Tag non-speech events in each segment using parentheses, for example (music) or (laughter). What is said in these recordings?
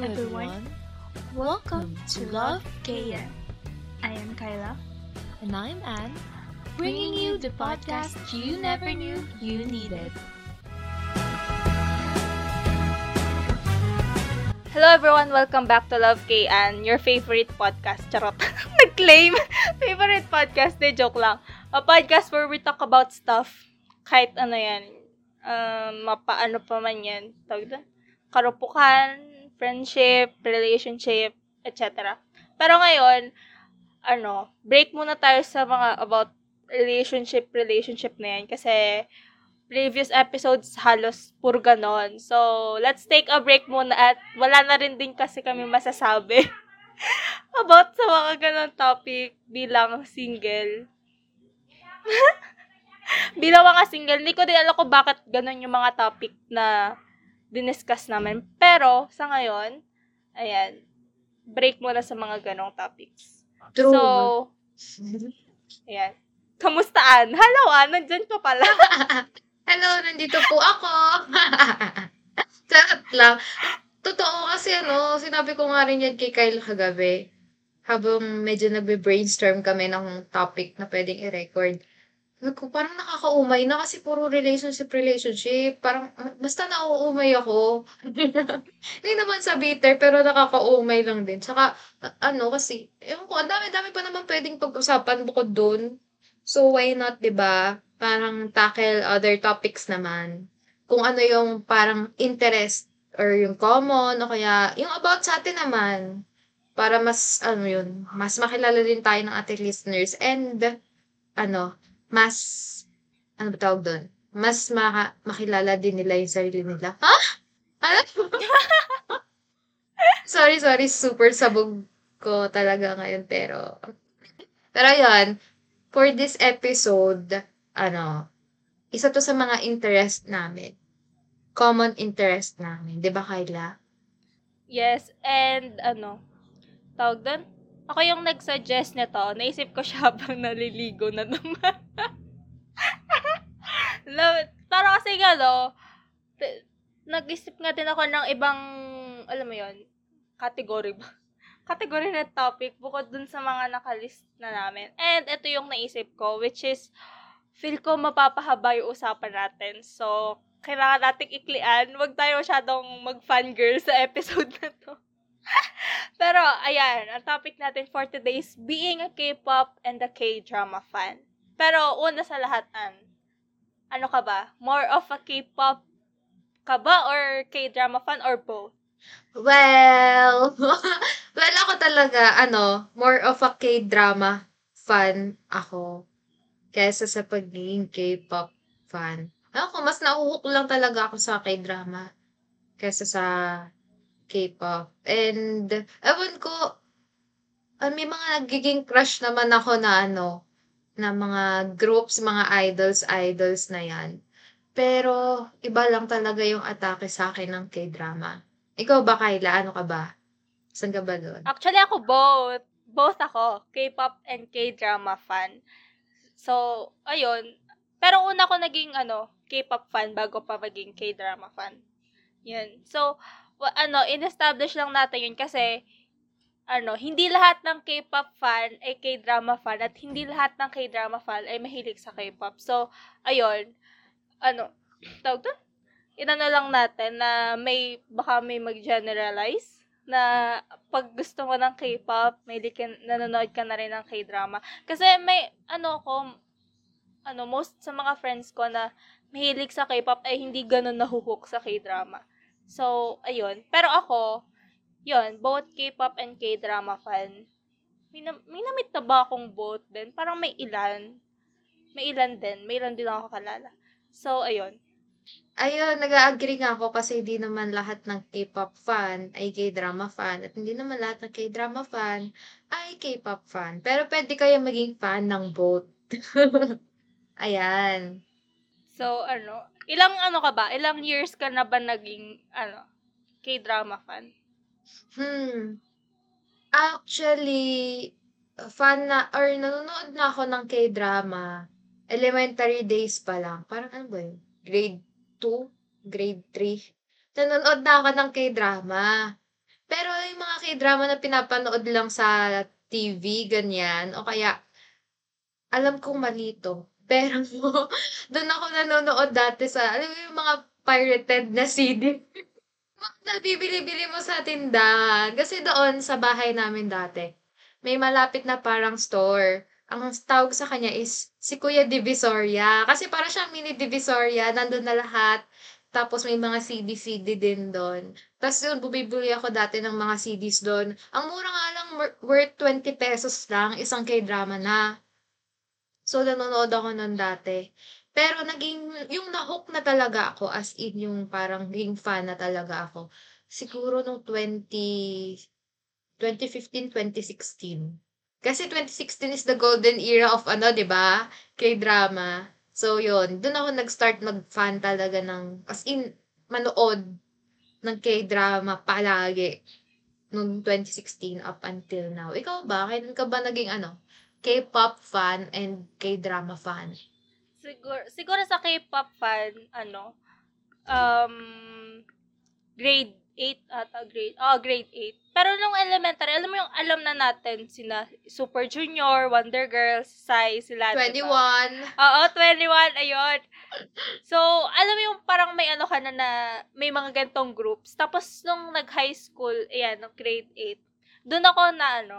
Hello, everyone. Welcome to Love KN. I am Kyla. And I'm Anne, bringing you the podcast you never knew you needed. Hello everyone, welcome back to Love KN, your favorite podcast. Charot. (laughs) Nag-claim. (laughs) favorite podcast, de joke lang. A podcast where we talk about stuff. Kahit ano yan. Um, mapaano pa man yan. Tawag doon? Karupukan, friendship, relationship, etc. Pero ngayon, ano, break muna tayo sa mga about relationship, relationship na yan. Kasi, previous episodes halos puro ganon. So, let's take a break muna at wala na rin din kasi kami masasabi (laughs) about sa mga ganon topic bilang single. (laughs) bilang mga single, hindi ko din alam kung bakit ganon yung mga topic na diniscuss namin. Pero, sa ngayon, ayan, break muna sa mga ganong topics. True. So, ayan. Kamustaan? Hello, ah, nandyan ka pala. (laughs) Hello, nandito po ako. (laughs) Charot lang. Totoo kasi ano, sinabi ko nga rin yan kay Kyle kagabi. Habang medyo nagbe-brainstorm kami ng topic na pwedeng i-record. Ko, parang nakakaumay na kasi puro relationship, relationship. Parang, ah, basta nauumay ako. (laughs) Hindi naman sa bitter, pero nakakaumay lang din. Tsaka, a- ano, kasi, ewan ko, ang dami-dami pa naman pwedeng pag-usapan bukod dun. So, why not, 'di ba Parang tackle other topics naman. Kung ano yung parang interest or yung common o kaya yung about sa atin naman. Para mas, ano yun, mas makilala din tayo ng ating listeners and, ano, mas, ano ba tawag doon? Mas maka, makilala din nila yung sarili nila. Ha? Ano? (laughs) sorry, sorry. Super sabog ko talaga ngayon. Pero, pero yun, for this episode, ano, isa to sa mga interest namin. Common interest namin. Di ba, Kyla? Yes, and ano, tawag doon? Ako yung nag-suggest nito. Naisip ko siya (laughs) habang naliligo na naman. (laughs) Love it. Pero kasi gano, nag-isip nga din ako ng ibang, alam mo yon category ba? (laughs) Category na topic bukod dun sa mga nakalist na namin. And ito yung naisip ko, which is, feel ko mapapahaba yung usapan natin. So, kailangan nating iklian. Huwag tayo masyadong mag-fangirl sa episode na to. Pero, ayan, ang topic natin for today is being a K-pop and a K-drama fan. Pero, una sa lahat, An, ano ka ba? More of a K-pop ka ba or K-drama fan or both? Well, (laughs) well, ako talaga, ano, more of a K-drama fan ako kaysa sa pagiging K-pop fan. Ako, mas nauhook lang talaga ako sa K-drama kaysa sa K-pop. And, ewan ko, ah, may mga nagiging crush naman ako na ano, na mga groups, mga idols, idols na yan. Pero, iba lang talaga yung atake sa akin ng K-drama. Ikaw ba, Kyla? Ano ka ba? Saan ka ba doon? Actually, ako both. Both ako. K-pop and K-drama fan. So, ayun. Pero una ko naging, ano, K-pop fan bago pa maging K-drama fan. Yun. So, ano, in-establish lang natin yun kasi, ano, hindi lahat ng K-pop fan ay K-drama fan at hindi lahat ng K-drama fan ay mahilig sa K-pop. So, ayun. Ano, tawag doon? Inano lang natin na may, baka may mag-generalize na pag gusto mo ng K-pop, may ka, nanonood ka na rin ng K-drama. Kasi may, ano ko, ano, most sa mga friends ko na mahilig sa K-pop ay hindi ganun nahuhook sa K-drama. So, ayun. Pero ako, yun, both K-pop and K-drama fan. May, na, may namit na ba akong both din? Parang may ilan. May ilan din. May ilan din ako kalala. So, ayun. Ayun, nag-agree nga ako kasi hindi naman lahat ng K-pop fan ay K-drama fan at hindi naman lahat ng K-drama fan ay K-pop fan. Pero pwede kayo maging fan ng both. (laughs) Ayan. So, ano, ilang ano ka ba? Ilang years ka na ba naging, ano, K-drama fan? Hmm. Actually, fan na, or nanonood na ako ng K-drama. Elementary days pa lang. Parang ano ba yun? Grade 2? Grade 3? Nanonood na ako ng K-drama. Pero yung mga k-drama na pinapanood lang sa TV, ganyan, o kaya, alam kong mali to. Pero, (laughs) doon ako nanonood dati sa, alam mo yung mga pirated na CD. na bibili-bili mo sa tindahan. Kasi doon, sa bahay namin dati, may malapit na parang store. Ang tawag sa kanya is si Kuya Divisoria. Kasi para siyang mini Divisoria, nandun na lahat. Tapos may mga CD-CD din doon. Tapos yun, bumibili ako dati ng mga CDs doon. Ang mura nga lang, wor- worth 20 pesos lang, isang k-drama na. So, nanonood ako nun dati. Pero naging, yung nahook na talaga ako, as in yung parang naging fan na talaga ako. Siguro nung 20, 2015, 2016. Kasi 2016 is the golden era of ano, di ba? K-drama. So, yun. Doon ako nag-start mag-fan talaga ng, as in, manood ng K-drama palagi. Noong 2016 up until now. Ikaw ba? Kailan ka ba naging ano? K-pop fan and K-drama fan? Siguro, siguro sa K-pop fan, ano, um, grade 8 ata, grade, oh, grade 8. Pero nung elementary, alam mo yung alam na natin, sina Super Junior, Wonder Girls, Psy, sila, 21. diba? Oo, 21, ayun. So, alam mo yung parang may ano ka na na, may mga gantong groups. Tapos, nung nag-high school, ayan, nung grade 8, doon ako na, ano,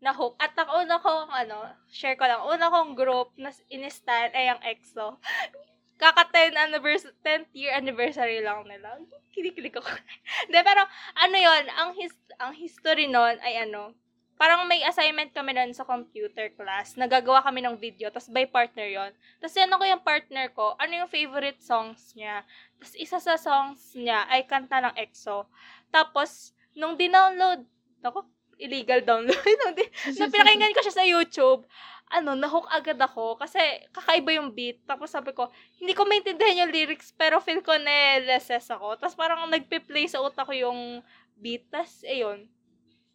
na hook. At ang una kong, ano, share ko lang, una kong group na inistan ay ang EXO. (laughs) Kaka 10 anniversary, 10th year anniversary lang nila. Kinikilig ako. (laughs) Hindi, pero, ano yon ang, his, ang history nun ay ano, parang may assignment kami nun sa computer class. Nagagawa kami ng video, tapos by partner yon Tapos yan ako yung partner ko, ano yung favorite songs niya. Tapos isa sa songs niya ay kanta ng EXO. Tapos, nung dinownload, ako, illegal download. (laughs) nung pinakinggan ko siya sa YouTube, ano, nahook agad ako kasi kakaiba yung beat. Tapos sabi ko, hindi ko maintindihan yung lyrics pero feel ko na-lesses ako. Tapos parang nagpe-play sa utak ko yung beat. Tapos, ayun,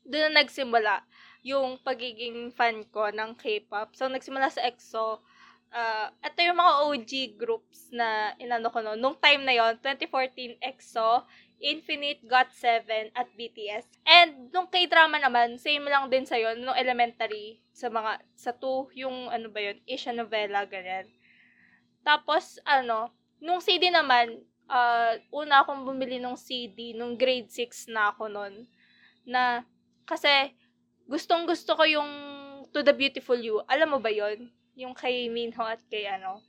doon na nagsimula yung pagiging fan ko ng K-pop. So, nagsimula sa EXO. Uh, ito yung mga OG groups na inano ko noon. Nung time na yon 2014 EXO, Infinite, GOT7, at BTS. And nung K-drama naman, same lang din sa yon nung elementary, sa mga, sa 2, yung ano ba yun, Asian novela, ganyan. Tapos, ano, nung CD naman, uh, una akong bumili ng CD, nung grade 6 na ako noon. Na, kasi, gustong gusto ko yung To the Beautiful You. Alam mo ba yon Yung kay Minho at kay ano,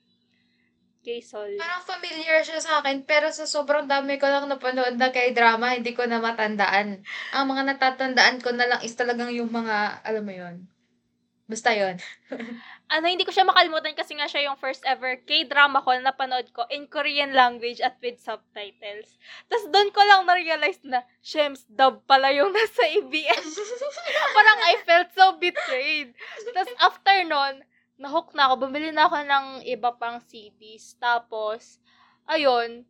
kay Sol. Parang familiar siya sa akin, pero sa sobrang dami ko lang napanood na kay drama, hindi ko na matandaan. Ang mga natatandaan ko na lang is talagang yung mga, alam mo yon Basta yon (laughs) ano, hindi ko siya makalimutan kasi nga siya yung first ever K-drama ko na napanood ko in Korean language at with subtitles. Tapos doon ko lang na-realize na, Shems, dub pala yung nasa ABS. (laughs) (laughs) Parang I felt so betrayed. Tapos after nun, nahook na ako. Bumili na ako ng iba pang CDs. Tapos, ayun.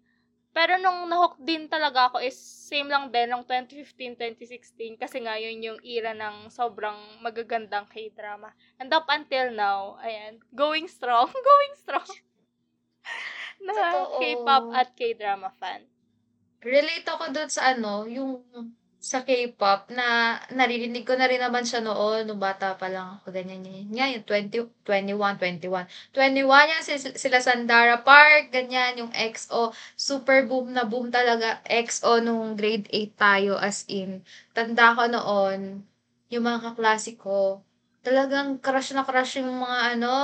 Pero nung nahook din talaga ako is same lang din nung 2015-2016 kasi nga yun yung era ng sobrang magagandang K-drama. And up until now, ayan, going strong, (laughs) going strong. (laughs) na Totoo. K-pop at K-drama fan. Relate ako doon sa ano, yung sa K-pop na naririnig ko na rin naman siya noon, nung bata pa lang ako, ganyan yun. Nga, yung 20, 21, 21. 21 yan, sila, sila Sandara Park, ganyan, yung XO. Super boom na boom talaga. XO nung grade 8 tayo, as in. Tanda ko noon, yung mga kaklase talagang crush na crush yung mga ano,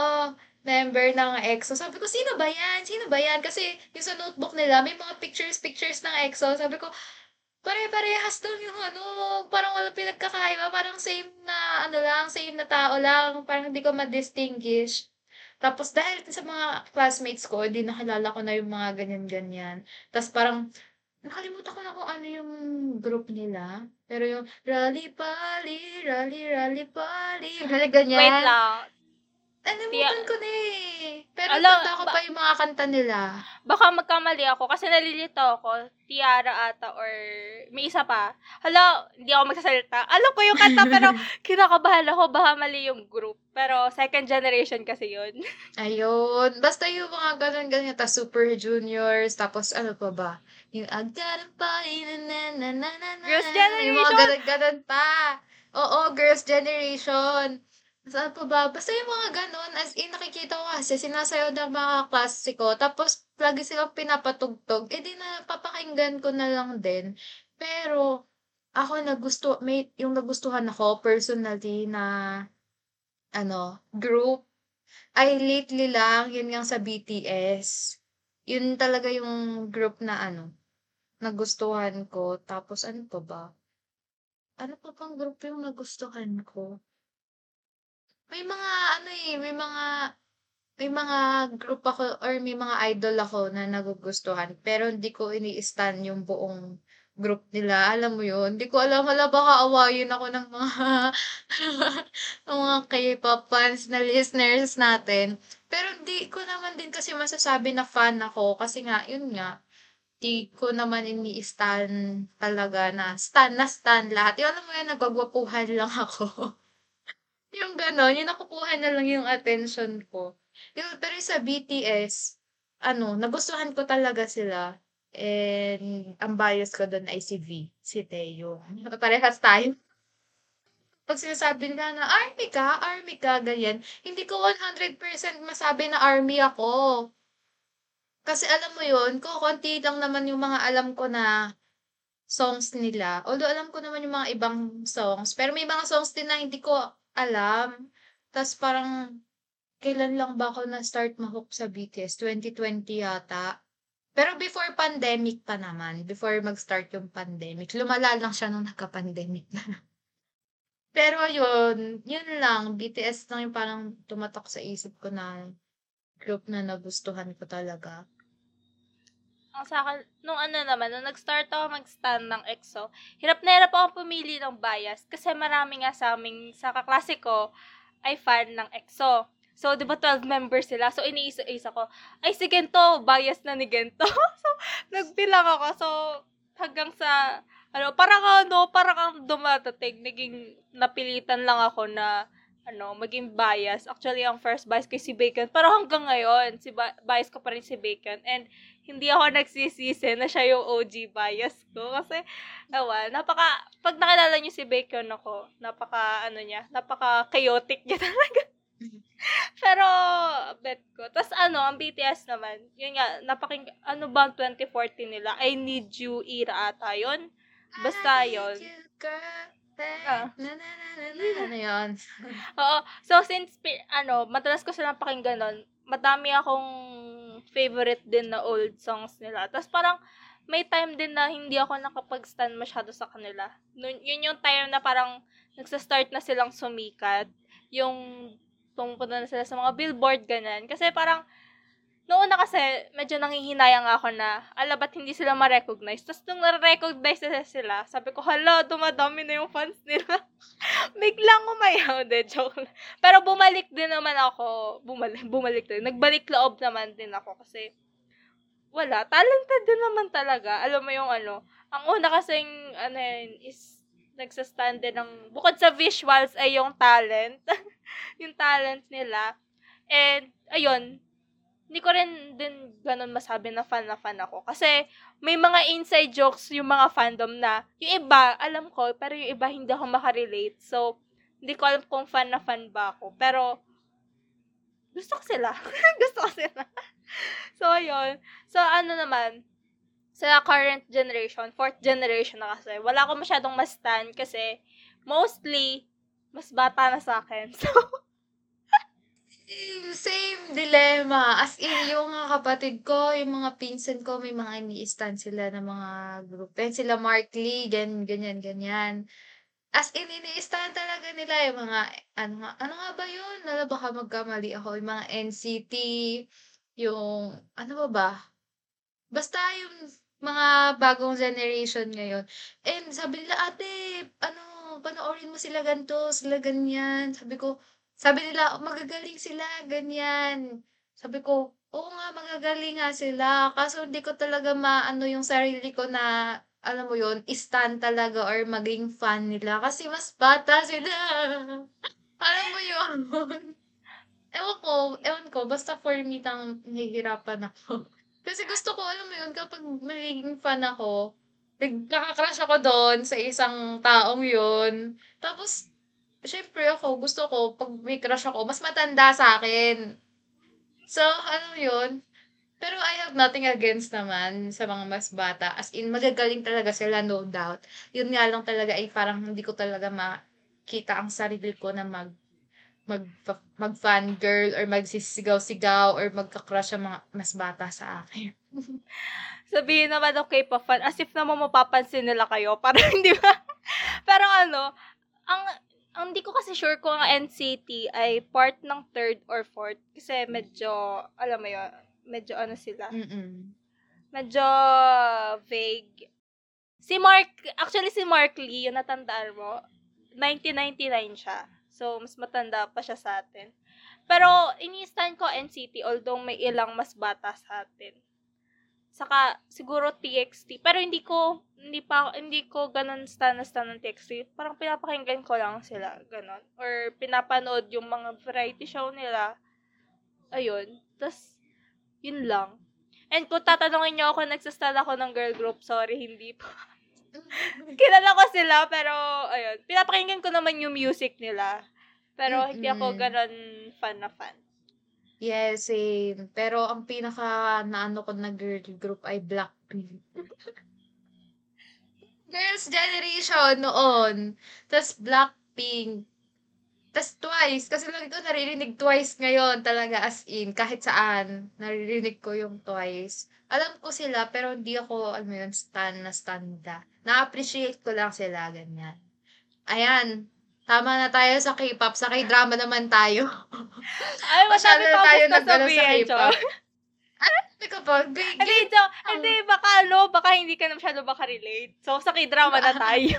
member ng EXO. Sabi ko, sino ba yan? Sino ba yan? Kasi yung sa notebook nila, may mga pictures-pictures ng EXO. Sabi ko, pare-parehas daw yung ano, parang wala pinagkakaiba, parang same na, ano lang, same na tao lang, parang hindi ko ma-distinguish. Tapos dahil sa mga classmates ko, hindi nakilala ko na yung mga ganyan-ganyan. Tapos parang, nakalimutan ko na kung ano yung group nila. Pero yung, rally pali, rally, rally pali, ganyan. (laughs) Wait lang. Nalimutan ko na eh. Pero Ala, tanda ko ba- pa yung mga kanta nila. Baka magkamali ako kasi nalilito ako. Tiara ata or may isa pa. Hala, hindi ako magsasalita. Alam ko yung kanta pero (laughs) kinakabahan ako baka mali yung group. Pero second generation kasi yun. (laughs) Ayun. Basta yung mga ganun-ganun. Tapos Super Juniors. Tapos ano pa ba? Yung I got a body, na na na na na na. Girls' Yung mga Generation! ganun-ganun pa. Oo, Girls' Generation. Saan pa ba? Basta yung mga ganun. As in, nakikita ko kasi sinasayaw ng mga klase. Tapos, lagi silang pinapatugtog. Eh di na, papakinggan ko na lang din. Pero, ako nagusto, may, yung nagustuhan ako personally na, ano, group, ay lately lang, yun nga sa BTS. Yun talaga yung group na ano, nagustuhan ko. Tapos, ano pa ba? Ano pa bang group yung nagustuhan ko? May mga, ano eh, may mga, may mga group ako, or may mga idol ako na nagugustuhan. Pero hindi ko ini-stan yung buong group nila. Alam mo yun? Hindi ko alam, wala baka awayin ako ng mga, (laughs) ng mga K-pop fans na listeners natin. Pero hindi ko naman din kasi masasabi na fan ako. Kasi nga, yun nga, di ko naman ini-stan talaga na stan na stan lahat. Yung alam mo yan, nagwagwapuhan lang (laughs) ako. Yung gano'n, yung nakukuha na lang yung attention ko. Yung, pero sa BTS, ano, nagustuhan ko talaga sila. And ang bias ko doon ay si V, si Teo. Parehas tayo. Pag sinasabi nila na, army ka, army ka, ganyan, hindi ko 100% masabi na army ako. Kasi alam mo yun, ko konti lang naman yung mga alam ko na songs nila. Although alam ko naman yung mga ibang songs. Pero may mga songs din na hindi ko alam. Tapos parang, kailan lang ba ako na-start mahook sa BTS? 2020 yata. Pero before pandemic pa naman. Before mag-start yung pandemic. Lumala lang siya nung nagka-pandemic na. (laughs) Pero yun, yun lang. BTS lang yung parang tumatak sa isip ko na group na nagustuhan ko talaga. Ang sa akin, nung ano naman, nung nag-start ako mag-stand ng EXO, hirap na hirap ako pumili ng bias kasi marami nga sa aming, sa kaklase ko, ay fan ng EXO. So, di ba 12 members sila? So, iniisa-isa ko, ay si Gento, bias na ni Gento. (laughs) so, nagbilang ako. So, hanggang sa, ano, parang ano, parang ang dumatating, naging napilitan lang ako na, ano, maging bias. Actually, ang first bias ko si Bacon. Pero hanggang ngayon, si ba- bias ko pa rin si Bacon. And, hindi ako nagsisisi na siya yung OG bias ko. Kasi, ewan, napaka, pag nakilala niyo si Bacon ako, napaka, ano niya, napaka chaotic niya (laughs) talaga. Pero, bet ko. Tapos ano, ang BTS naman, yun nga, napaking, ano ba ang 2014 nila? I Need You era ata yun. Basta yun. you, girl. Ah. Na, na, na, na, na. (laughs) Ano yun? (laughs) Oo. So, since, ano, madalas ko silang pakinggan nun, madami akong favorite din na old songs nila. Tapos parang, may time din na hindi ako nakapag-stand masyado sa kanila. Nun, yun yung time na parang nagsa-start na silang sumikat. Yung pumupunta na sila sa mga billboard, ganyan. Kasi parang, noon na kasi, medyo nangihinayang ako na, ala, ba't hindi sila ma-recognize? Tapos nung na-recognize na sila, sabi ko, hala, dumadami na yung fans nila. (laughs) Biglang umayaw, de, joke lang. Pero bumalik din naman ako, bumalik, bumalik din. Nagbalik loob naman din ako kasi, wala, talented din naman talaga. Alam mo yung ano, ang una kasing, ano yun, is, nagsastand din ng, bukod sa visuals ay yung talent. (laughs) yung talent nila. And, ayun, hindi ko rin din ganun masabi na fan na fan ako. Kasi, may mga inside jokes yung mga fandom na, yung iba, alam ko, pero yung iba hindi ako makarelate. So, hindi ko alam kung fan na fan ba ako. Pero, gusto ko sila. (laughs) gusto ko sila. so, ayun. So, ano naman, sa current generation, fourth generation na kasi, wala ko masyadong mastan kasi, mostly, mas bata na sa akin. (laughs) So, Same dilemma. As in, yung mga kapatid ko, yung mga pinsan ko, may mga ini-stand sila ng mga group. Yan sila Mark Lee, ganyan, ganyan, ganyan. As in, ini-stand talaga nila yung mga, ano nga, ano nga ba yun? Lalo baka magkamali ako. Yung mga NCT, yung, ano ba ba? Basta yung mga bagong generation ngayon. And sabi nila, ate, ano, panoorin mo sila ganito, sila ganyan. Sabi ko, sabi nila, magagaling sila, ganyan. Sabi ko, oo nga, magagaling nga sila. Kaso hindi ko talaga maano yung sarili ko na, alam mo yun, stand talaga or maging fan nila. Kasi mas bata sila. (laughs) alam mo yun. (laughs) ewan ko, ewan ko, basta for me tang nahihirapan ako. (laughs) Kasi gusto ko, alam mo yun, kapag magiging fan ako, nagkaka-crush ako doon sa isang taong yun. Tapos, syempre ako, gusto ko, pag may crush ako, mas matanda sa akin. So, ano yun? Pero I have nothing against naman sa mga mas bata. As in, magagaling talaga sila, no doubt. Yun nga lang talaga ay parang hindi ko talaga makita ang sarili ko na mag mag mag fangirl or magsisigaw-sigaw or magka-crush ang mga mas bata sa akin. (laughs) Sabihin naman ng K-pop fan, as if naman mapapansin nila kayo. Parang (laughs) hindi ba? Pero ano, ang ang hindi ko kasi sure kung ang NCT ay part ng third or fourth. Kasi medyo, alam mo yun, medyo ano sila. Mm-mm. Medyo vague. Si Mark, actually si Mark Lee, yung natandaan mo, 1999 siya. So, mas matanda pa siya sa atin. Pero, ini-stand ko NCT, although may ilang mas bata sa atin. Saka, siguro TXT. Pero hindi ko, hindi pa, hindi ko ganun stan stan ng TXT. Parang pinapakinggan ko lang sila, ganun. Or pinapanood yung mga variety show nila. Ayun. Tapos, yun lang. And kung tatanungin niyo ako, nagsastan ako ng girl group, sorry, hindi po. (laughs) Kilala ko sila, pero, ayun. Pinapakinggan ko naman yung music nila. Pero, hindi ako ganun fan na fan. Yes, same. Pero ang pinaka naano ko na girl group ay Blackpink. (laughs) Girls' Generation noon. Tapos Blackpink. Tapos Twice. Kasi lagi ko naririnig Twice ngayon talaga as in. Kahit saan. Naririnig ko yung Twice. Alam ko sila pero hindi ako, alam mo yun, stan na standa. Na-appreciate ko lang sila, ganyan. Ayan. Tama na tayo sa K-pop. Sa K-drama naman tayo. (laughs) Ay, Masyado na tayo nag-ano sa K-pop. (laughs) Hindi ko. Gay, Hindi, hindi, baka ano, baka hindi ka na masyado baka-relate. So, sa k-drama na (laughs) tayo.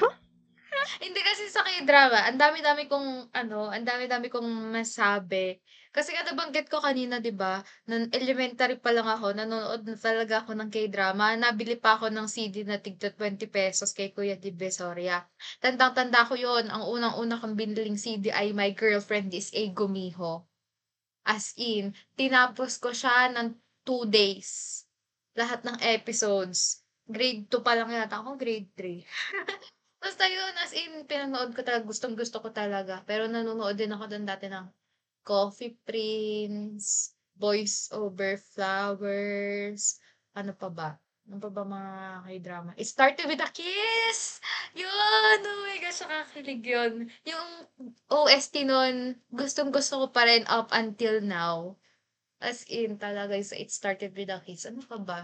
Hindi kasi sa K-drama, ang dami-dami kong, ano, ang dami-dami kong masabi. Kasi nga nabanggit ko kanina, di ba, nung elementary pa lang ako, nanonood na talaga ako ng K-drama. Nabili pa ako ng CD na tigta 20 pesos kay Kuya Di Besoria. Tandang-tanda ko yon Ang unang-una kong biniling CD ay My Girlfriend is a Gumiho. As in, tinapos ko siya ng 2 days. Lahat ng episodes. Grade 2 pa lang yata ako, grade 3. (laughs) Basta yun, as in, pinanood ko talaga, gustong gusto ko talaga. Pero nanonood din ako doon dati ng Coffee Prince, Boys Over Flowers, ano pa ba? Ano pa ba mga k-drama? It started with a kiss! Yun! Oh my gosh, nakakilig yun. Yung OST nun, gustong gusto ko pa rin up until now. As in, talaga, is it started with a kiss. Ano pa ba?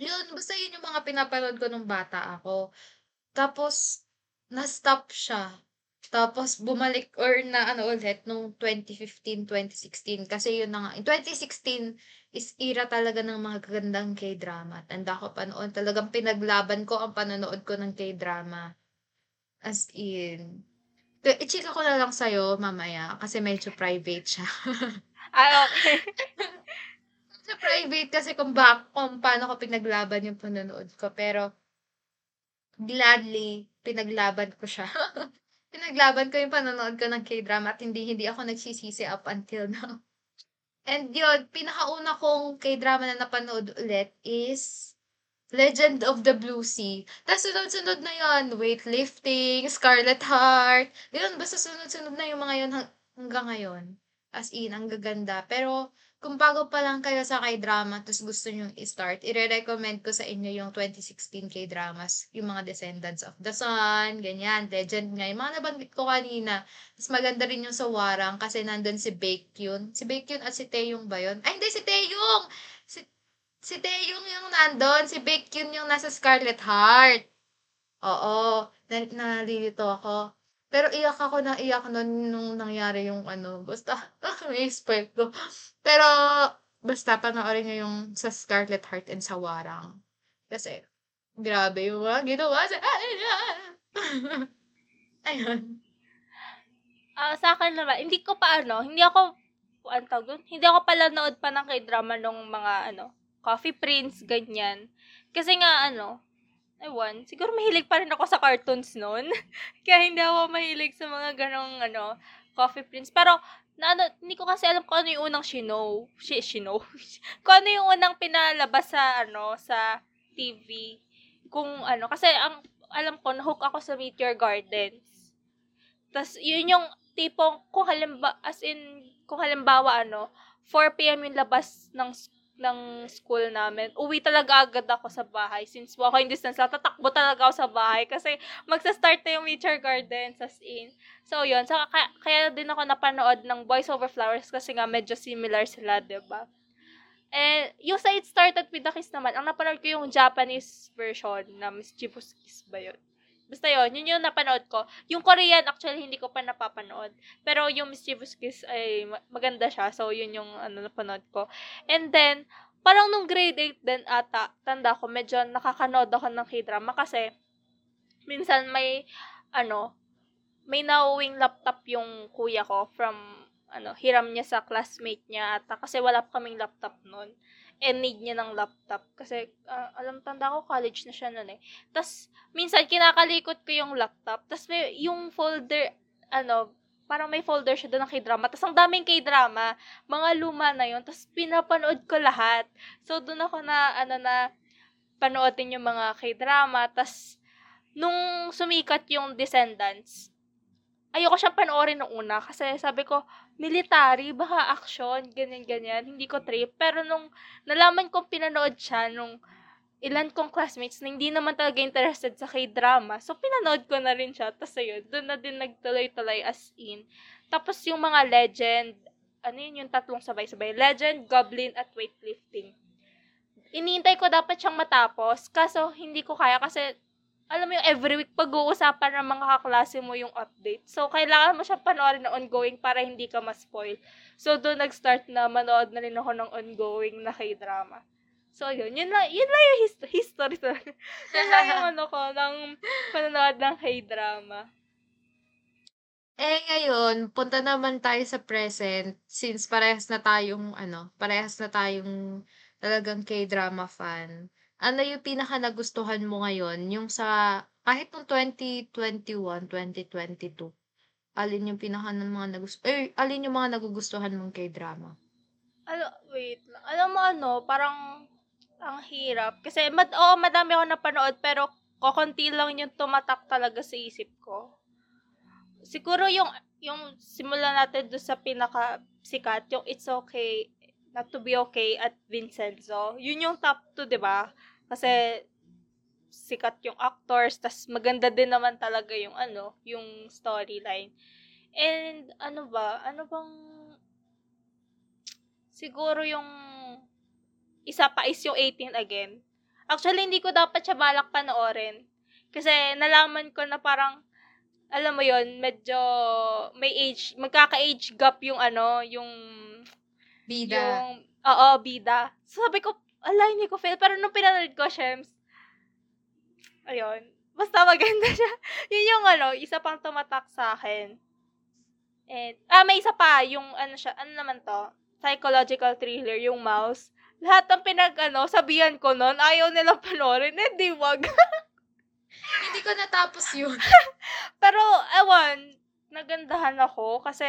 Yun, basta yun yung mga pinapanood ko nung bata ako. Tapos, na-stop siya. Tapos, bumalik or na ano ulit nung 2015, 2016. Kasi yun na nga. In 2016 is era talaga ng mga gagandang K-drama. Tanda ko pa noon. Talagang pinaglaban ko ang panonood ko ng K-drama. As in. K- I-chika ko na lang sa'yo mamaya kasi medyo private siya. (laughs) ah, okay. (laughs) sa private kasi kung, bak kung paano ko pinaglaban yung panonood ko. Pero, gladly, pinaglaban ko siya. (laughs) pinaglaban ko yung panonood ko ng K-drama at hindi, hindi ako nagsisisi up until now. (laughs) And yun, pinakauna kong K-drama na napanood ulit is Legend of the Blue Sea. Tapos sunod-sunod na yun. Weightlifting, Scarlet Heart. Yun, basta sunod-sunod na yung mga yun hang- hanggang ngayon. As in, ang gaganda. Pero, kung bago pa lang kayo sa K-drama, tapos gusto nyo i-start, i-recommend ko sa inyo yung 2016 K-dramas. Yung mga Descendants of the Sun, ganyan, Legend nga. Yung mga nabanggit ko kanina. Tapos maganda rin yung sa Warang kasi nandun si Baekhyun. Si Baekhyun at si Taeyong ba yun? Ay, hindi, si Taeyong! Si, si Taeyong yung nandun. Si Baekhyun yung nasa Scarlet Heart. Oo, na, nalilito ako. Pero iyak ako na iyak nun nung nangyari yung ano. Basta, (laughs) may spoil ko. Pero, basta panoorin nyo yung sa Scarlet Heart and sa Warang. Kasi, grabe yung mga ginawa sa. (laughs) Ayun. Ah, sa akin naman, hindi ko pa ano, hindi ako, ano tawag? Hindi ako pala nood pa ng k-drama nung mga ano, Coffee Prince, ganyan. Kasi nga ano, ewan, siguro mahilig pa rin ako sa cartoons noon. (laughs) Kaya hindi ako mahilig sa mga ganong ano, Coffee Prince. Pero, na, ano, hindi ko kasi alam kung ano yung unang Shino. Shi, Shino? (laughs) kung ano yung unang pinalabas sa, ano, sa TV. Kung ano, kasi ang, alam ko, nahook ako sa Meteor Gardens. Tapos, yun yung tipong, kung halimbawa, as in, kung halimbawa, ano, 4pm yung labas ng ng school namin, uwi talaga agad ako sa bahay. Since walking distance lang, tatakbo talaga ako sa bahay kasi magsa-start na yung Nature Gardens as in. So, yun. So, kaya, kaya din ako napanood ng Boys Over Flowers kasi nga medyo similar sila, ba diba? And, yung sa It Started with the Kiss naman, ang napanood ko yung Japanese version na Mischievous Kiss ba yun? Basta yun, yun yung napanood ko. Yung Korean, actually, hindi ko pa napapanood. Pero yung Mischievous Kiss ay maganda siya. So, yun yung ano, napanood ko. And then, parang nung grade 8 din ata, tanda ko, medyo nakakanood ako ng k-drama kasi minsan may, ano, may nauwing laptop yung kuya ko from, ano, hiram niya sa classmate niya ata kasi wala pa kaming laptop noon and need niya ng laptop. Kasi, uh, alam, tanda ko, college na siya noon eh. Tapos, minsan, kinakalikot ko yung laptop. Tapos, may, yung folder, ano, parang may folder siya doon ng k-drama. Tapos, ang daming k-drama. Mga luma na yun. Tapos, pinapanood ko lahat. So, doon ako na, ano na, panoodin yung mga k-drama. Tapos, nung sumikat yung Descendants, ayoko siyang panoorin nung una kasi sabi ko, military, baka action, ganyan-ganyan, hindi ko trip. Pero nung nalaman kong pinanood siya nung ilan kong classmates na hindi naman talaga interested sa k-drama, so pinanood ko na rin siya. Tapos ayun, doon na din nagtuloy-tuloy as in. Tapos yung mga legend, ano yun yung tatlong sabay-sabay? Legend, Goblin, at Weightlifting. Iniintay ko dapat siyang matapos, kaso hindi ko kaya kasi alam mo yung every week pag-uusapan ng mga kaklase mo yung update. So, kailangan mo siya panoorin na ongoing para hindi ka ma-spoil. So, doon nag-start na manood na rin ako ng ongoing na k-drama. So, yun. Yun lang, yun lang yung hist- history (laughs) yun lang yung ano ko, ng panonood ng k-drama. Eh, ngayon, punta naman tayo sa present since parehas na tayong, ano, parehas na tayong talagang k-drama fan. Ano yung pinaka nagustuhan mo ngayon? Yung sa, kahit nung 2021, 2022, alin yung pinaka ng mga nagustuhan, eh, alin yung mga nagugustuhan mong k-drama? Ano, wait. Alam mo ano, parang, ang hirap. Kasi, mad, oo, madami ako napanood, pero kokonti lang yung tumatak talaga sa isip ko. Siguro yung, yung simula natin doon sa pinaka sikat, yung It's Okay Not to Be Okay at Vincenzo. Yun yung top 2, di ba? Kasi sikat yung actors, tas maganda din naman talaga yung ano, yung storyline. And ano ba, ano bang siguro yung isa pa is yung 18 again. Actually, hindi ko dapat siya balak panoorin. Kasi nalaman ko na parang alam mo yon medyo may age, magkaka-age gap yung ano, yung Bida. Yung, oo, bida. So, sabi ko, ala, hindi ko feel. Pero nung pinanood ko, Shems, ayun, basta maganda (laughs) siya. Yun yung ano, isa pang tumatak sa akin. And, ah, may isa pa, yung ano siya, ano naman to, psychological thriller, yung mouse. Lahat ng pinag, ano, sabihan ko nun, ayaw nilang panoorin, eh, di wag. (laughs) Hindi ko natapos yun. (laughs) Pero, ewan, nagandahan ako kasi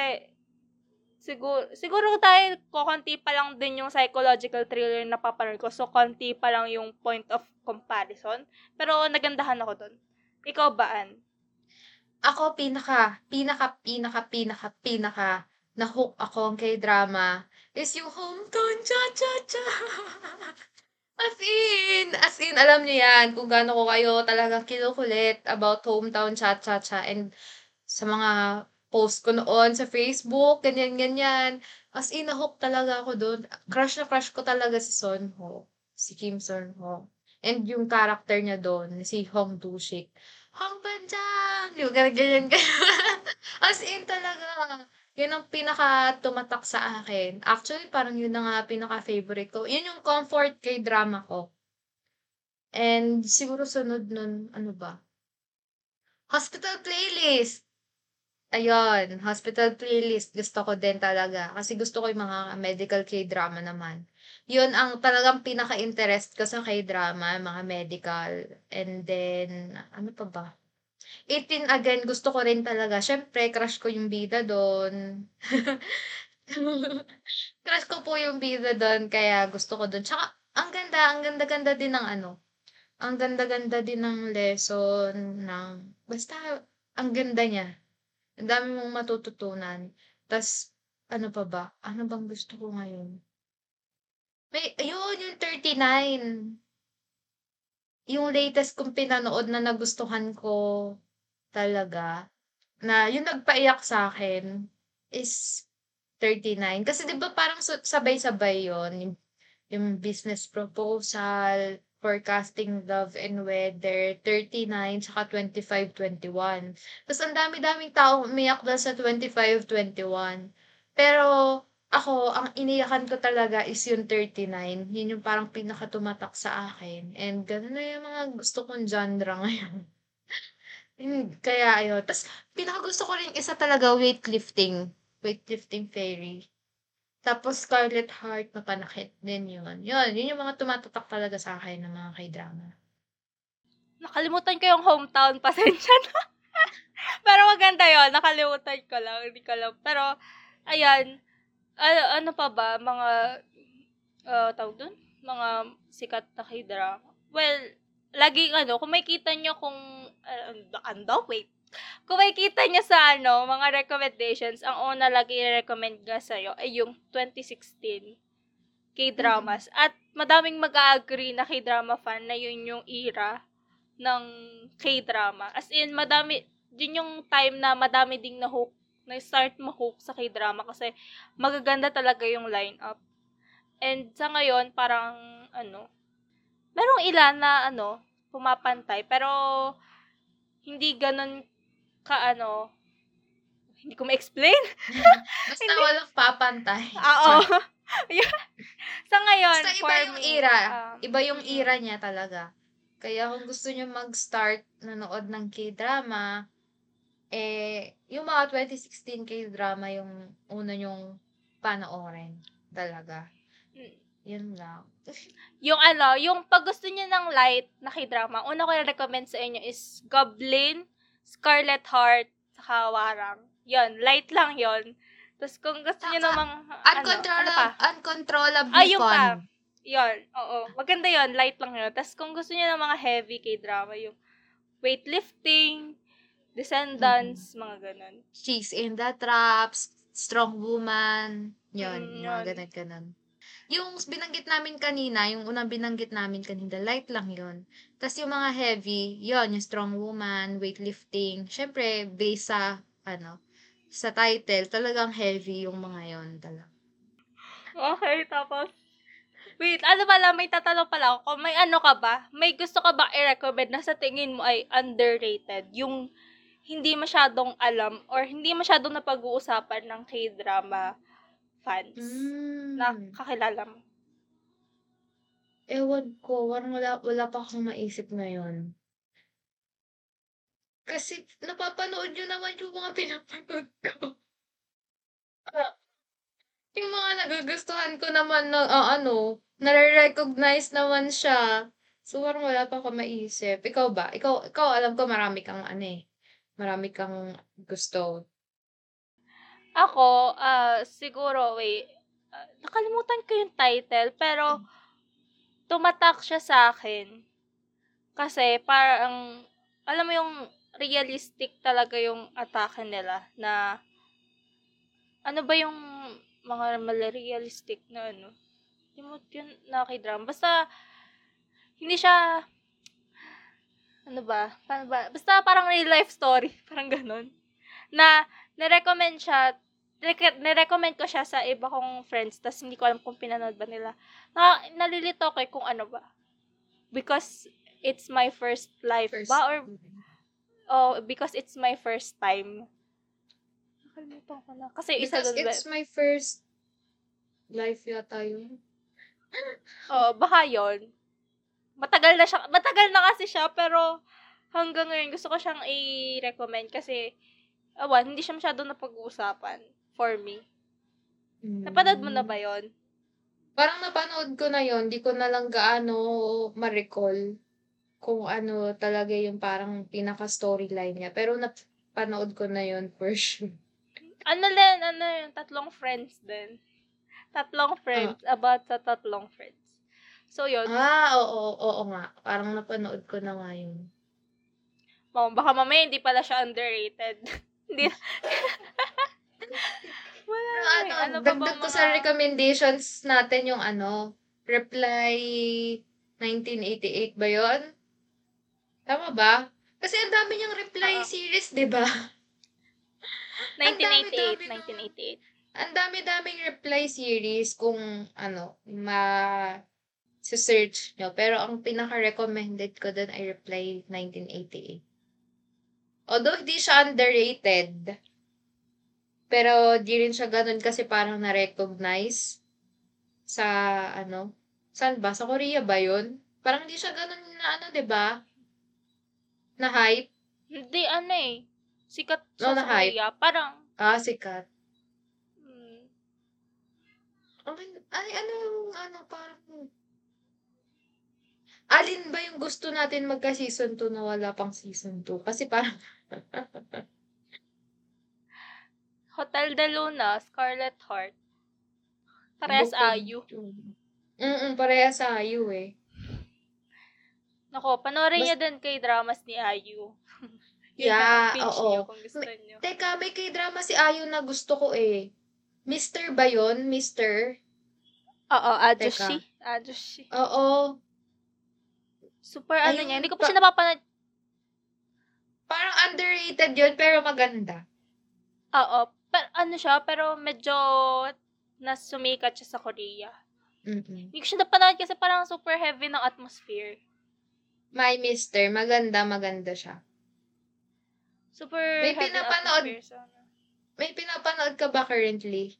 siguro, siguro tayo, konti pa lang din yung psychological thriller na papanood ko. So, konti pa lang yung point of comparison. Pero, nagandahan ako dun. Ikaw ba, Ann? Ako, pinaka, pinaka, pinaka, pinaka, pinaka, na-hook ako kay drama is yung hometown cha-cha-cha. (laughs) As in, as in, alam niyo yan, kung gaano ko kayo talagang kinukulit about hometown cha-cha-cha and sa mga post ko noon sa Facebook, ganyan-ganyan. As in, nahook talaga ako doon. Crush na crush ko talaga si Son Ho. Si Kim Son Ho. And yung character niya doon, si Hong Do-shik. Hong Banjang! Yung ganyan, ganyan. (laughs) As in talaga. Yun ang pinaka tumatak sa akin. Actually, parang yun na nga pinaka-favorite ko. Yun yung comfort kay drama ko. And siguro sunod nun, ano ba? Hospital playlist. Ayun, hospital playlist, gusto ko din talaga. Kasi gusto ko yung mga medical K-drama naman. Yun ang talagang pinaka-interest ko sa K-drama, mga medical. And then, ano pa ba? 18 again, gusto ko rin talaga. Siyempre, crush ko yung bida doon. (laughs) crush ko po yung bida doon, kaya gusto ko doon. Tsaka, ang ganda, ang ganda-ganda din ng ano. Ang ganda-ganda din ng lesson, ng, basta, ang ganda niya. Ang dami mong matututunan. Tas, ano pa ba? Ano bang gusto ko ngayon? May, ayun, yung 39. Yung latest kong pinanood na nagustuhan ko talaga, na yung nagpaiyak sa akin is 39. Kasi di ba parang sabay-sabay yon yung, yung business proposal, forecasting love and weather, 39, saka 25, 21. Tapos ang dami-daming tao umiyak dahil sa 25, 21. Pero ako, ang iniyakan ko talaga is yung 39. Yun yung parang pinakatumatak sa akin. And ganun na yung mga gusto kong genre (laughs) ngayon. Kaya ayun. Tapos, pinakagusto ko rin isa talaga, weightlifting. Weightlifting fairy. Tapos, Scarlet Heart, mapanakit din yun. Yun, yun yung mga tumatatak talaga sa akin ng mga k-drama. Nakalimutan ko yung hometown, (laughs) pasensya na. Pero maganda yon nakalimutan ko lang, hindi ko lang. Pero, ayan, ano, ano pa ba, mga, uh, tawag dun? Mga sikat na k-drama. Well, laging ano, kung makita nyo kung, uh, ando, wait. Kung makita nyo sa ano, mga recommendations, ang una lagi i-recommend nga sa'yo ay yung 2016 K-dramas. At madaming mag-agree na K-drama fan na yun yung era ng K-drama. As in, madami, din yung time na madami ding na-hook, na-start ma-hook sa K-drama kasi magaganda talaga yung line-up. And sa ngayon, parang, ano, merong ilan na, ano, pumapantay, pero hindi ganun ka, ano, hindi ko ma-explain. (laughs) Basta walang papantay. Oo. (laughs) Yeah. sa ngayon, Basta iba yung me, era. ah, Iba yung era niya talaga. Kaya kung gusto niyo mag-start nanood ng K-drama, eh, yung mga 2016 K-drama yung una yung panoorin. Talaga. mm, Yun lang. (laughs) yung ano, yung pag gusto niyo ng light na k-drama, una ko na-recommend sa inyo is Goblin, Scarlet Heart, saka Warang. Yon, light lang yon. Tapos kung gusto niyo namang, ano, ano Uncontrollable, pa? Ah, yung fun. pa. Yon, oo. Maganda yon, light lang yun. Tapos kung gusto niyo ng mga heavy k-drama, yung weightlifting, Descendants, Mm-hmm. mga ganun. She's in the traps, strong woman. Yun, Mm, mga yun. ganun, ganun. Yung binanggit namin kanina, yung unang binanggit namin kanina, light lang yun. Tapos yung mga heavy, yun, yung strong woman, weightlifting. Syempre, based sa, ano, sa title, talagang heavy yung mga yon talaga. Okay, tapos, wait, ano pala, may tatanong pala ako, may ano ka ba, may gusto ka ba i-recommend na sa tingin mo ay underrated, yung hindi masyadong alam or hindi masyadong napag-uusapan ng K-drama fans Mm. na kakilala mo? Ewan ko, parang wala, wala pa akong maisip ngayon. Kasi napapanood nyo naman yung mga (laughs) pinapanood ko. Ah, yung mga nagugustuhan ko naman na, ah, ano, nare-recognize naman siya. So, parang wala pa ako maisip. Ikaw ba? Ikaw, ikaw alam ko marami kang ano eh. Marami kang gusto. Ako, ah, siguro, wait, ah, nakalimutan ko yung title, pero tumatak siya sa akin. Kasi parang, alam mo yung realistic talaga yung atake nila na, ano ba yung mga mali realistic na ano? Limot yun na kay drama. Basta, hindi siya, ano ba? Paano ba? Basta parang real life story. (laughs) Parang ganun. Na, nirecommend siya, rec- nirecommend ko siya sa iba kong friends, tas hindi ko alam kung pinanood ba nila. Na, nalilito ko eh kung ano ba. Because it's my first life First. ba? Or, oh, because it's my first time. Nakalimutan ko na. Kasi isa Because doon ba? it's my first life yata yun. (laughs) Oo, baka yon Matagal na siya, matagal na kasi siya, pero hanggang ngayon gusto ko siyang i-recommend kasi awan, hindi siya masyado napag-uusapan for me. Mm. Napanood mo na ba yon? Parang napanood ko na yon, di ko na lang gaano ma-recall kung ano talaga yung parang pinaka-storyline niya. Pero napanood ko na yon for (laughs) sure. Ano din, ano yung tatlong friends din. Tatlong friends, about sa tatlong friends. So, yun. Ah, oo, oo nga. Parang napanood ko na nga yun. Oh, baka mamaya hindi pala siya underrated. (laughs) Hindi. (laughs) Wala Pero eh. ano, Ano pa ba dagdag ko mga... sa recommendations natin yung ano, Reply 1988 ba yon? Tama ba? Kasi ang dami niyang Reply Oo. series, di ba? (laughs) 1988, Ang dami-dami 1988. Ang dami-daming Reply series kung ano, ma search nyo. Pero ang pinaka-recommended ko dun ay Reply 1988. Although hindi siya underrated, pero di rin siya ganun kasi parang na-recognize sa ano, saan ba? Sa Korea ba yun? Parang hindi siya ganun na ano, 'di ba? Na hype. Hindi, ano eh. Sikat No, siya sa na-hype. Korea. Parang, Ah, sikat. hmm, Ay, ay ano, ano, parang... Alin ba yung gusto natin magka-season 2 na wala pang season 2? Kasi parang... (laughs) Hotel de Luna, Scarlet Heart. Parehas Ayu. Mm-mm, parehas Ayu eh. Nako, panoorin Bas- niya din kay dramas ni Ayu. (laughs) Yeah, oo. niyo kung gusto niyo. Teka, may k-drama si Ayu na gusto ko eh. Mister ba yun? Mister? Oo, Ajushi. Ajushi. Oo. Super ano Ayun niya. Hindi ko pa pa- siya napapanood. Parang underrated yun, pero maganda. Oo. Pero ano siya, pero medyo nasumikat siya sa Korea. Mm-mm. Hindi ko siya napanood kasi parang super heavy ng atmosphere. My Mister, maganda, maganda siya. Super May heavy pinapanood. atmosphere. Ano. May pinapanood ka ba currently?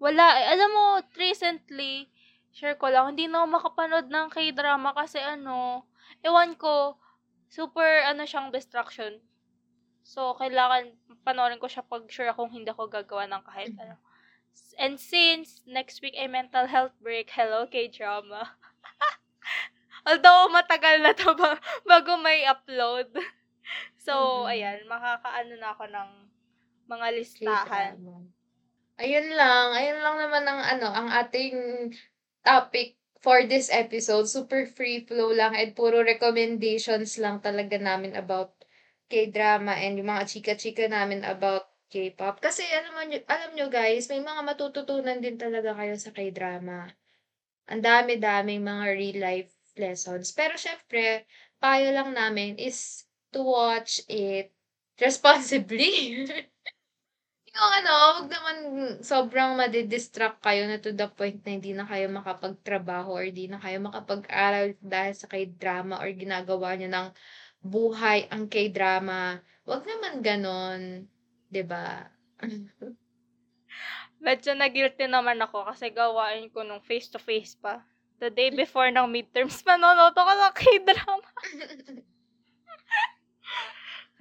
Wala. Eh, alam mo, recently, share ko lang, hindi na ako makapanood ng k-drama kasi ano, ewan ko, super ano siyang distraction. So, kailangan panoorin ko siya pag sure akong hindi ako gagawa ng kahit Mhm. ano. And since next week ay mental health break, hello k-drama. (laughs) Although matagal na to ba, bago may upload. So, Mhm. ayan, makakaano na ako ng mga listahan. Ayun lang, ayun lang naman ang ano, ang ating topic for this episode. Super free flow lang and puro recommendations lang talaga namin about K-drama and yung mga chika-chika namin about K-pop. Kasi alam mo, alam nyo guys, may mga matututunan din talaga kayo sa K-drama. Ang dami-daming mga real life lessons. Pero syempre, payo lang namin is to watch it responsibly. (laughs) yung ano, huwag naman sobrang madidistract kayo na to the point na hindi na kayo makapagtrabaho or hindi na kayo makapag-aral dahil sa k-drama or ginagawa nyo ng buhay ang k-drama. Huwag naman ganon. 'di ba? (laughs) Medyo na-guilty naman ako kasi gawain ko nung face-to-face pa. The day before ng midterms, (laughs) manonood ako ng k-drama. (laughs)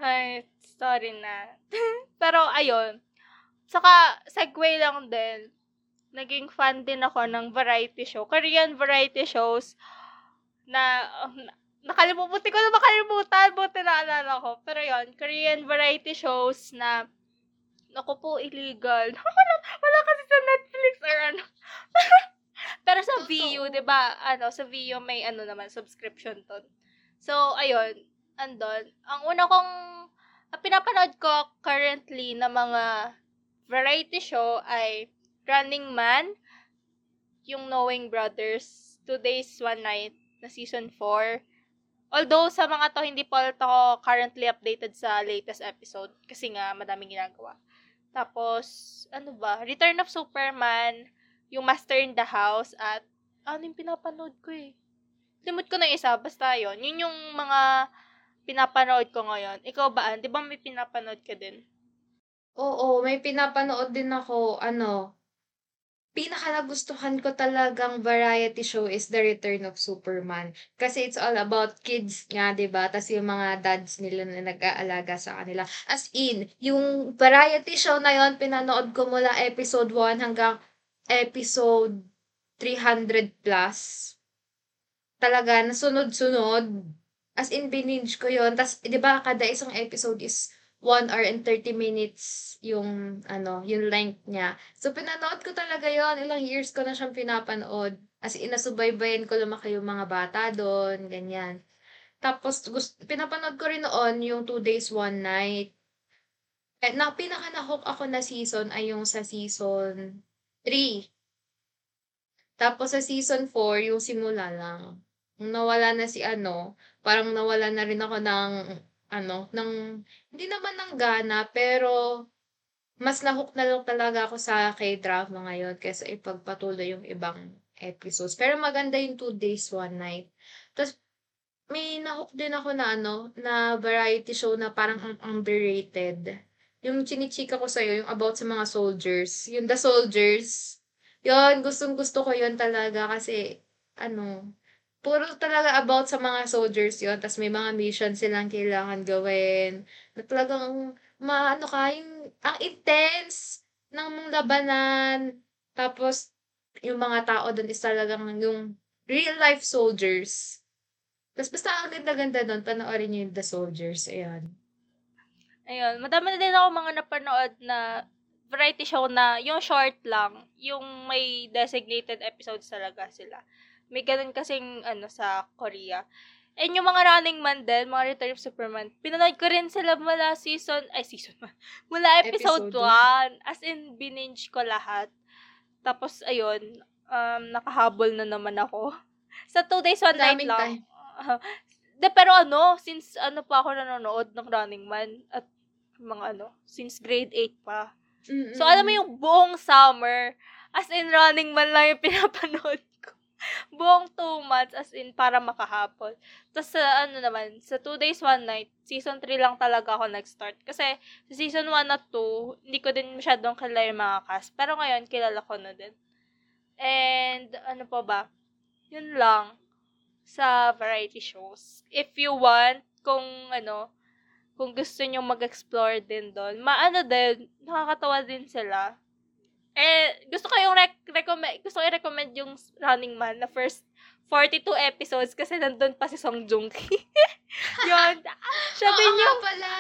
Ay, sorry na. Pero, ayun. Saka, segue lang din. Naging fan din ako ng variety show. Korean variety shows na, na- nakalimutan, buti ko na makalimutan, buti naalala ko. Pero yon Korean variety shows na, naku po, illegal. (laughs) wala, wala kasi sa Netflix or ano. (laughs) Pero sa Totoo. VU, 'di ba? Ano, sa VU may ano naman subscription ton. So, ayun, andon. Ang una kong ang pinapanood ko currently na mga variety show ay Running Man, yung Knowing Brothers, Two Days, One Night na season 4. Although sa mga to, hindi pa ako currently updated sa latest episode kasi nga madaming ginagawa. Tapos, ano ba? Return of Superman, yung Master in the House, at ano yung pinapanood ko eh. Limot ko na isa, basta yon Yun yung mga pinapanood ko ngayon. Ikaw ba? Di ba may pinapanood ka din? Oo, may pinapanood din ako, ano, pinaka nagustuhan ko talagang variety show is The Return of Superman. Kasi it's all about kids nga, ba? Tas yung mga dads nila na nag-aalaga sa kanila. As in, yung variety show na yon pinanood ko mula episode 1 hanggang episode 300 plus. Talaga, nasunod-sunod. As in, binge ko yon Tas, di ba, kada isang episode is 1 hour and 30 minutes yung, ano, yung length niya. So, pinanood ko talaga yon Ilang years ko na siyang pinapanood. As in, nasubaybayan ko lumaki yung mga bata doon, ganyan. Tapos, gusto, pinapanood ko rin noon yung 2 days, 1 night. Eh, na, pinaka na-hook ako na season ay yung sa season 3. Tapos sa season 4, yung simula lang. Nung nawala na si ano, parang nawala na rin ako ng ano, ng, hindi naman ng gana, pero mas nahook na lang talaga ako sa K-drama ngayon kaysa ipagpatuloy yung ibang episodes. Pero maganda yung two days, one night. Tapos, may nahook din ako na ano, na variety show na parang un- underrated. Yung chinichika ko sa'yo, yung about sa mga soldiers. Yung The Soldiers. Yun, gustong gusto ko yun talaga kasi, ano, puro talaga about sa mga soldiers yon Tapos may mga mission silang kailangan gawin. Na talagang, maano ka, yung, ang intense ng labanan. Tapos, yung mga tao doon is talagang yung real life soldiers. Tapos basta ang ganda-ganda doon, panoorin niyo yung The Soldiers. Ayan. Ayun, madami na din ako mga napanood na variety show na yung short lang, yung may designated episodes talaga sila. May ganun kasing ano sa Korea. And yung mga Running Man din, mga Return of Superman, pinanood ko rin sila mula season, ay season 1, (laughs) mula episode Episode 1. As in, bininge ko lahat. Tapos, ayun, um, nakahabol na naman ako. (laughs) Sa 2 days, 1 night Daming lang. time. Uh, (laughs) de, pero ano, since ano pa ako nanonood ng Running Man at mga ano, since grade 8 pa. Mm-mm. So, alam mo yung buong summer, as in Running Man lang yung pinapanood. (laughs) buong 2 months, as in para makahapon. Tapos sa ano naman, sa 2 days, 1 night, season 3 lang talaga ako nag-start. Kasi sa season 1 at 2, hindi ko din masyadong kilala yung mga cast. Pero ngayon, kilala ko na din. And, ano pa ba? Yun lang sa variety shows. If you want, kung ano, kung gusto nyo mag-explore din doon, maano din, nakakatawa din sila. Eh, gusto ko yung rec- recommend, gusto ko i-recommend yung Running Man na first 42 episodes kasi nandun pa si Song Joong Ki. (laughs) Yun. Siya Oo din nga yung, pala!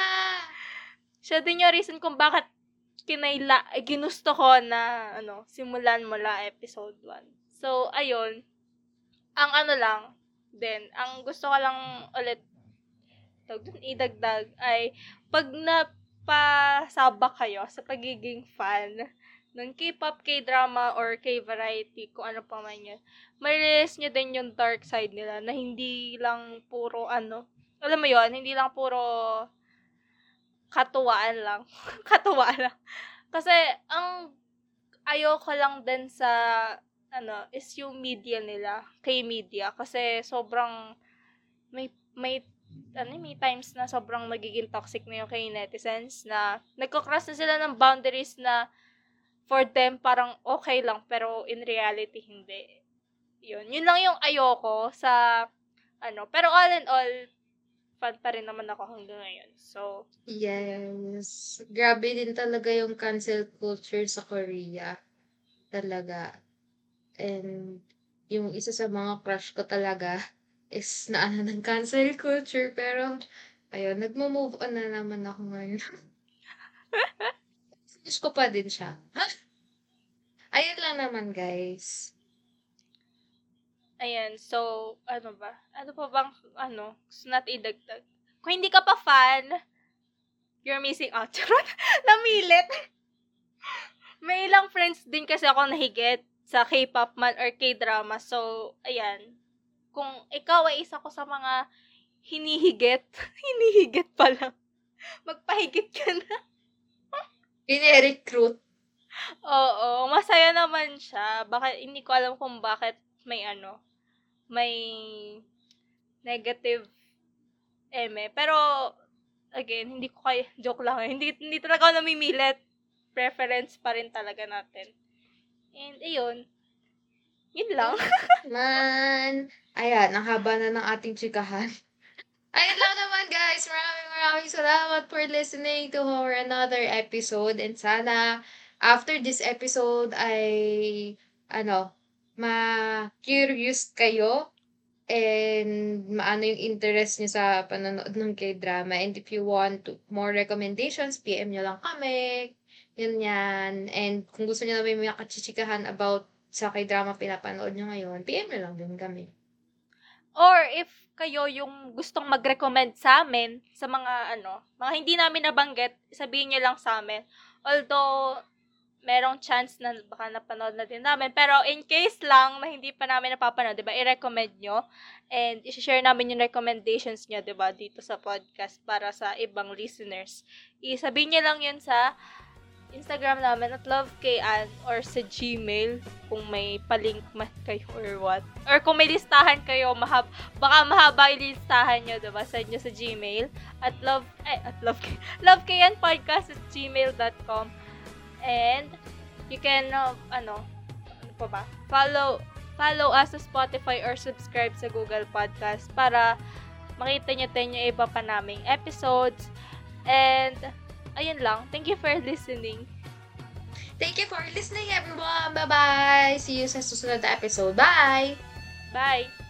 siya din yung reason kung bakit kinaila, eh, ginusto ko na, ano, simulan mula episode 1. So, ayun. Ang ano lang, din, ang gusto ko lang ulit, tawag dun, idagdag, ay, pag napasabak kayo sa pagiging fan ng K-pop, K-drama, or K-variety, kung ano pa man yun, ma-realize nyo din yung dark side nila na hindi lang puro ano, alam mo yon hindi lang puro katuwaan lang. (laughs) katuwaan lang. Kasi, ang ayoko lang din sa, ano, is yung media nila, K-media. Kasi, sobrang, may, may, ano, may times na sobrang magiging toxic na yung kay netizens na nagko-cross na sila ng boundaries na for them parang okay lang pero in reality hindi. Yun. Yun lang yung ayoko sa ano. Pero all in all, fan pa rin naman ako hanggang ngayon. So, Yes. Grabe din talaga yung cancel culture sa Korea. Talaga. And yung isa sa mga crush ko talaga (laughs) is na ano ng cancel culture. Pero, ayun, nagmo-move on na naman ako ngayon. (laughs) Gusto ko pa din siya. Ayun lang naman, guys. ayan. So, ano ba? Ano pa bang, ano, gusto idagdag? Kung hindi ka pa fan, you're missing out. (laughs) Charot! Namilit! May ilang friends din kasi ako nahigit sa K-pop man or K-drama. So, ayan. Kung ikaw ay isa ko sa mga hinihigit, (laughs) hinihigit pa lang. Magpahigit ka na. Pine-recruit. Oo, masaya naman siya. Baka, hindi ko alam kung bakit may ano, may negative eme. Pero, again, hindi ko kaya, joke lang eh. Hindi, hindi talaga ako namimilit. Preference pa rin talaga natin. And ayun. Yun lang. Man. Ayan, ang haba na ng ating chikahan. Ayun lang naman guys. Maraming maraming salamat for listening to our another episode. And sana, after this episode ay, ano, ma-curious kayo and maano yung interest nyo sa panonood ng K-drama. And if you want to, more recommendations, PM nyo lang kami. Yun yan. And kung gusto nyo na may mga kachichikahan about sa K-drama pinapanood nyo ngayon, PM nyo lang din kami. Or if kayo yung gustong mag-recommend sa amin sa mga ano, mga hindi namin nabanggit, sabihin niyo lang sa amin. Although merong chance na baka napanood na din namin. Pero in case lang na hindi pa namin napapanood, 'di ba? I-recommend nyo and i-share namin yung recommendations niyo, 'di ba, dito sa podcast para sa ibang listeners. I-sabihin niyo lang 'yun sa Instagram namin at lovekan or sa Gmail kung may palink man kayo or what. Or kung may listahan kayo, mahab baka mahaba yung listahan nyo, diba? Send nyo sa Gmail at love, ay, at love, (laughs) lovekan podcast at gmail.com and you can, uh, ano, ano pa ba? Follow, follow us sa Spotify or subscribe sa Google Podcast para makita nyo tayo yung iba pa naming episodes. And, ayun lang. Thank you for listening. Thank you for listening everyone. Bye-bye. See you sa susunod na episode. Bye! Bye!